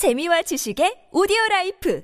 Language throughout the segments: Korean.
재미와 지식의 오디오 라이프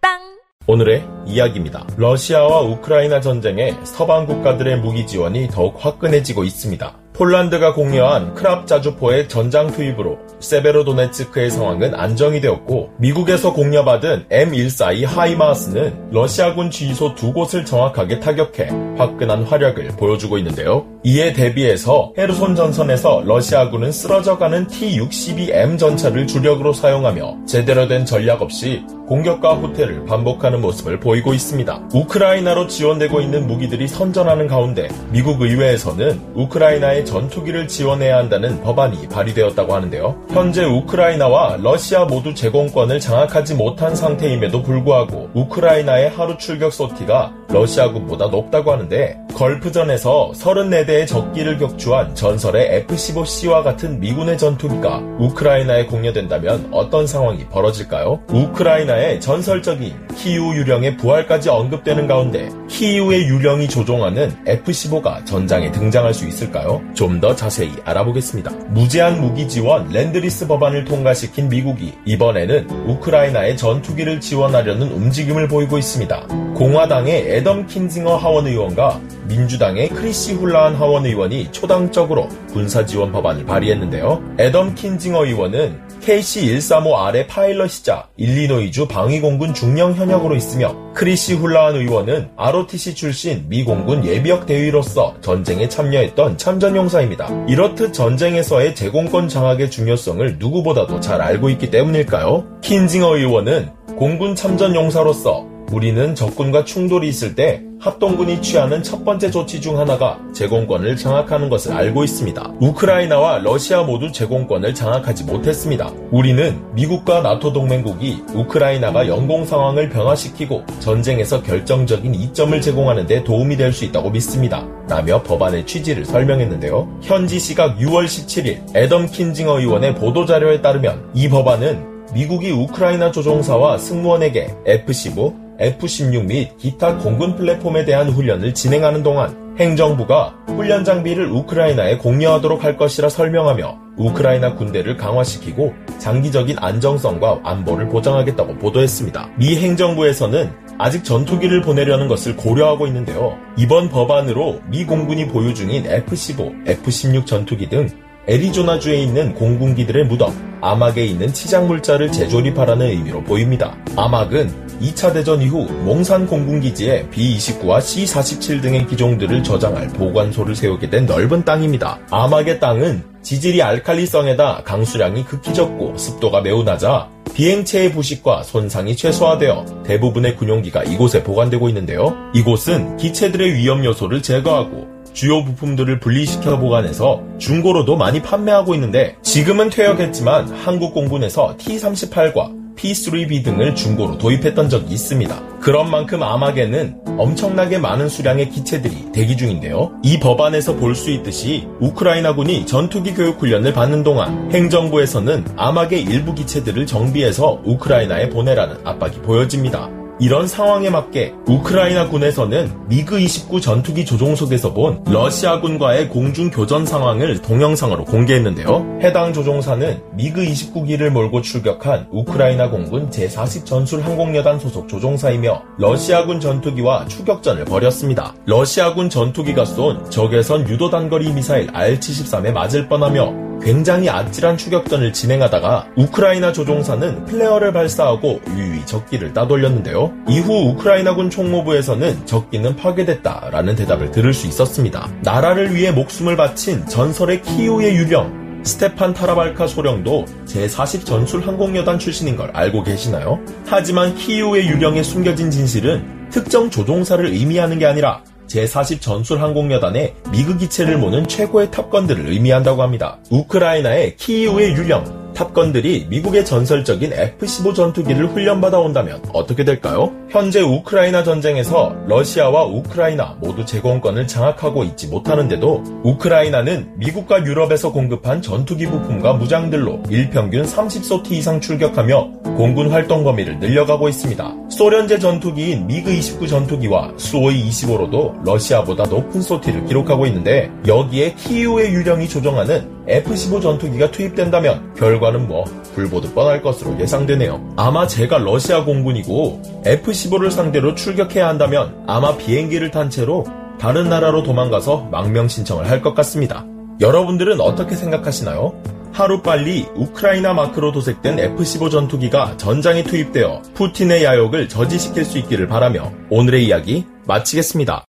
팝빵 오늘의 이야기입니다. 러시아와 우크라이나 전쟁에 서방 국가들의 무기 지원이 더욱 화끈해지고 있습니다. 폴란드가 공여한 크랍 자주포의 전장 투입으로 세베로도네츠크의 상황은 안정이 되었고 미국에서 공여받은 M142 하이마스는 러시아군 지휘소 두 곳을 정확하게 타격해 화끈한 화력을 보여주고 있는데요. 이에 대비해서 헤르손 전선에서 러시아군은 쓰러져가는 T-62M 전차를 주력으로 사용하며 제대로 된 전략 없이 공격과 후퇴를 반복하는 모습을 보이고 있습니다. 우크라이나로 지원되고 있는 무기들이 선전하는 가운데 미국 의회에서는 우크라이나의 전투기를 지원해야 한다는 법안이 발의되었다고 하는데요. 현재 우크라이나와 러시아 모두 제공권을 장악하지 못한 상태임에도 불구하고 우크라이나의 하루 출격 소티가 러시아군보다 높다고 하는데 걸프전에서 34대의 적기를 격추한 전설의 F-15C와 같은 미군의 전투기가 우크라이나에 공여된다면 어떤 상황이 벌어질까요? 우크라이나의 전설적인 키우 유령의 부활까지 언급되는 가운데 키우의 유령이 조종하는 F-15가 전장에 등장할 수 있을까요? 좀 더 자세히 알아보겠습니다. 무제한 무기 지원 Lend-Lease 법안을 통과시킨 미국이 이번에는 우크라이나의 전투기를 지원하려는 움직임을 보이고 있습니다. 공화당의 애덤 킨징어 하원 의원과 민주당의 크리시 훌라한 하원 의원이 초당적으로 군사 지원 법안을 발의했는데요. 애덤 킨징어 의원은 KC-135R의 파일럿이자 일리노이주 방위공군 중령 현역으로 있으며 크리시 훌라한 의원은 ROTC 출신 미 공군 예비역 대위로서 전쟁에 참여했던 참전용사입니다. 이렇듯 전쟁에서의 제공권 장악의 중요성을 누구보다도 잘 알고 있기 때문일까요? 킨징어 의원은 공군 참전용사로서 우리는 적군과 충돌이 있을 때 합동군이 취하는 첫 번째 조치 중 하나가 제공권을 장악하는 것을 알고 있습니다. 우크라이나와 러시아 모두 제공권을 장악하지 못했습니다. 우리는 미국과 나토 동맹국이 우크라이나가 영공 상황을 변화시키고 전쟁에서 결정적인 이점을 제공하는 데 도움이 될 수 있다고 믿습니다. 라며 법안의 취지를 설명했는데요. 현지 시각 6월 17일 애덤 킨징어 의원의 보도자료에 따르면 이 법안은 미국이 우크라이나 조종사와 승무원에게 F-15, F-16 및 기타 공군 플랫폼에 대한 훈련을 진행하는 동안 행정부가 훈련 장비를 우크라이나에 공여하도록 할 것이라 설명하며 우크라이나 군대를 강화시키고 장기적인 안정성과 안보를 보장하겠다고 보도했습니다. 미 행정부에서는 아직 전투기를 보내려는 것을 고려하고 있는데요. 이번 법안으로 미 공군이 보유 중인 F-15, F-16 전투기 등 애리조나주에 있는 공군기들의 무덤, 아막에 있는 치장물자를 재조립하라는 의미로 보입니다. 아막은 2차 대전 이후 몽산 공군기지에 B-29와 C-47 등의 기종들을 저장할 보관소를 세우게 된 넓은 땅입니다. 아막의 땅은 지질이 알칼리성에다 강수량이 극히 적고 습도가 매우 낮아 비행체의 부식과 손상이 최소화되어 대부분의 군용기가 이곳에 보관되고 있는데요. 이곳은 기체들의 위험 요소를 제거하고 주요 부품들을 분리시켜 보관해서 중고로도 많이 판매하고 있는데 지금은 퇴역했지만 한국 공군에서 T-38과 P3B 등을 중고로 도입했던 적이 있습니다. 그런 만큼 아마게는 엄청나게 많은 수량의 기체들이 대기 중인데요. 이 법안에서 볼 수 있듯이 우크라이나군이 전투기 교육 훈련을 받는 동안 행정부에서는 아마게 일부 기체들을 정비해서 우크라이나에 보내라는 압박이 보여집니다. 이런 상황에 맞게 우크라이나 군에서는 미그 29 전투기 조종석에서 본 러시아군과의 공중 교전 상황을 동영상으로 공개했는데요. 해당 조종사는 미그 29기를 몰고 출격한 우크라이나 공군 제40 전술 항공여단 소속 조종사이며 러시아군 전투기와 추격전을 벌였습니다. 러시아군 전투기가 쏜 적외선 유도 단거리 미사일 R-73에 맞을 뻔하며 굉장히 아찔한 추격전을 진행하다가 우크라이나 조종사는 플레어를 발사하고 유유히 적기를 따돌렸는데요. 이후 우크라이나군 총참모부에서는 적기는 파괴됐다라는 대답을 들을 수 있었습니다. 나라를 위해 목숨을 바친 전설의 키우의 유령 스테판 타라발카 소령도 제40 전술 항공여단 출신인 걸 알고 계시나요? 하지만 키우의 유령에 숨겨진 진실은 특정 조종사를 의미하는 게 아니라 제40 전술 항공여단의 미그 기체를 모는 최고의 탑건들을 의미한다고 합니다. 우크라이나의 키이우의 유령, 탑건들이 미국의 전설적인 F-15 전투기를 훈련받아 온다면 어떻게 될까요? 현재 우크라이나 전쟁에서 러시아와 우크라이나 모두 제공권을 장악하고 있지 못하는데도 우크라이나는 미국과 유럽에서 공급한 전투기 부품과 무장들로 일평균 30소티 이상 출격하며 공군 활동 범위를 늘려가고 있습니다. 소련제 전투기인 미그-29 전투기와 수호이-25로도 러시아보다 높은 소티를 기록하고 있는데 여기에 키이우의 유령이 조종하는 F-15 전투기가 투입된다면 결과는 뭐 불보듯 뻔할 것으로 예상되네요. 아마 제가 러시아 공군이고 F-15를 상대로 출격해야 한다면 아마 비행기를 탄 채로 다른 나라로 도망가서 망명 신청을 할 것 같습니다. 여러분들은 어떻게 생각하시나요? 하루빨리 우크라이나 마크로 도색된 F-15 전투기가 전장에 투입되어 푸틴의 야욕을 저지시킬 수 있기를 바라며 오늘의 이야기 마치겠습니다.